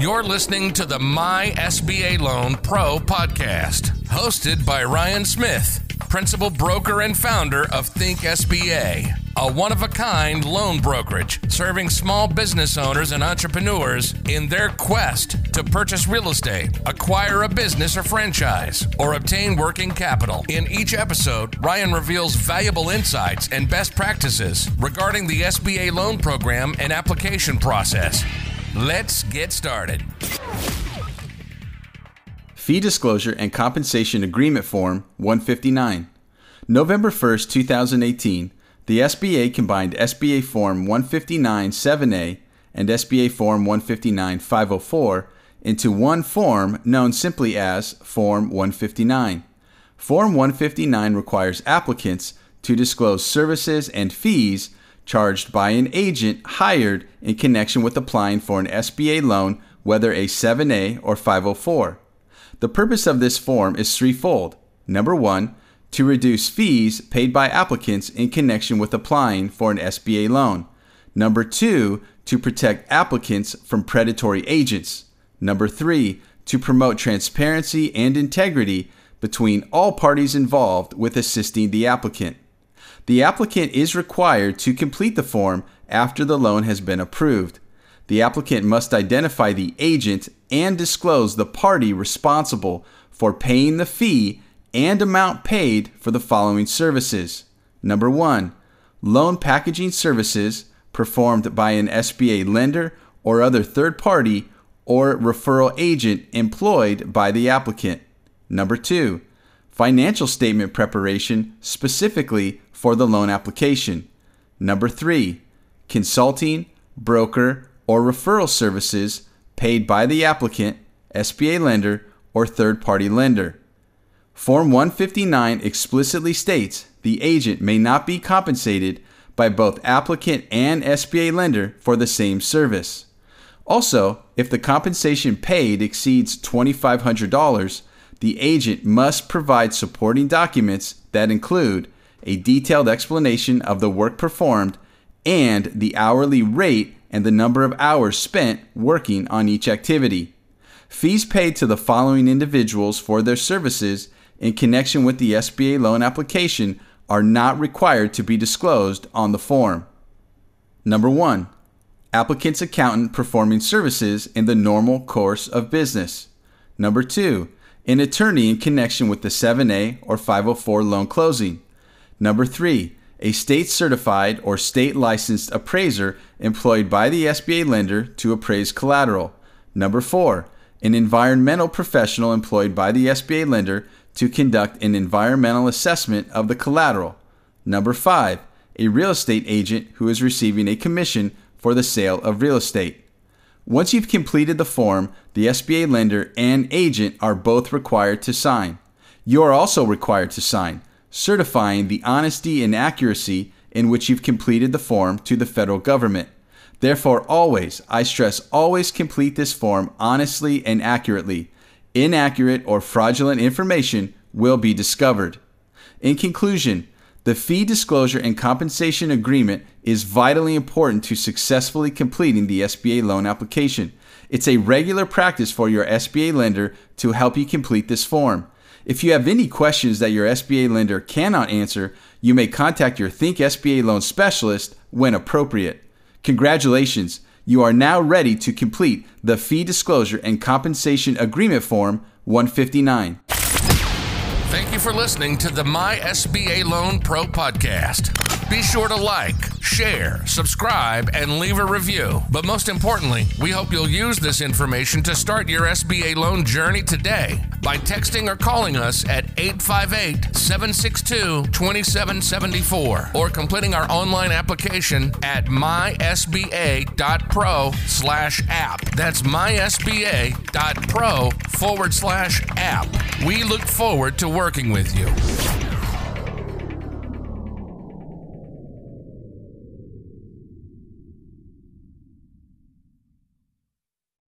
You're listening to the My SBA Loan Pro podcast, hosted by Ryan Smith, principal broker and founder of Think SBA, a one of a kind loan brokerage serving small business owners and entrepreneurs in their quest to purchase real estate, acquire a business or franchise, or obtain working capital. In each episode, Ryan reveals valuable insights and best practices regarding the SBA loan program and application process. Let's get started. Fee Disclosure and Compensation Agreement Form 159. November 1st, 2018, the SBA combined SBA Form 159 7A and SBA Form 159 504 into one form known simply as Form 159. Form 159 requires applicants to disclose services and fees charged by an agent hired in connection with applying for an SBA loan, whether a 7A or 504. The purpose of this form is threefold. Number one, to reduce fees paid by applicants in connection with applying for an SBA loan. Number two, to protect applicants from predatory agents. Number three, to promote transparency and integrity between all parties involved with assisting the applicant. The applicant is required to complete the form after the loan has been approved. The applicant must identify the agent and disclose the party responsible for paying the fee and amount paid for the following services. Number one, loan packaging services performed by an SBA lender or other third party or referral agent employed by the applicant. Number two, financial statement preparation specifically for the loan application. Number three, consulting, broker, or referral services paid by the applicant, SBA lender, or third party lender. Form 159 explicitly states the agent may not be compensated by both applicant and SBA lender for the same service. Also, if the compensation paid exceeds $2,500, the agent must provide supporting documents that include a detailed explanation of the work performed and the hourly rate and the number of hours spent working on each activity. Fees paid to the following individuals for their services in connection with the SBA loan application are not required to be disclosed on the form. Number one, applicant's accountant performing services in the normal course of business. Number two, an attorney in connection with the 7A or 504 loan closing. Number three, a state certified or state licensed appraiser employed by the SBA lender to appraise collateral. Number four, an environmental professional employed by the SBA lender to conduct an environmental assessment of the collateral. Number five, a real estate agent who is receiving a commission for the sale of real estate. Once you've completed the form, the SBA lender and agent are both required to sign. You are also required to sign, certifying the honesty and accuracy in which you've completed the form to the federal government. Therefore, always, I stress always complete this form honestly and accurately inaccurate, or fraudulent information will be discovered. In conclusion, the fee disclosure and compensation agreement is vitally important to successfully completing the SBA loan application. It's a regular practice for your SBA lender to help you complete this form. If you have any questions that your SBA lender cannot answer, you may contact your Think SBA loan specialist when appropriate. Congratulations! you are now ready to complete the Fee Disclosure and Compensation Agreement Form 159. Thank you for listening to the My SBA Loan Pro podcast. Be sure to like, share, subscribe, and leave a review. But most importantly, we hope you'll use this information to start your SBA loan journey today by texting or calling us at 858 762 2774 or completing our online application at mysba.pro slash app. That's mysba.pro forward slash app. We look forward to working with you.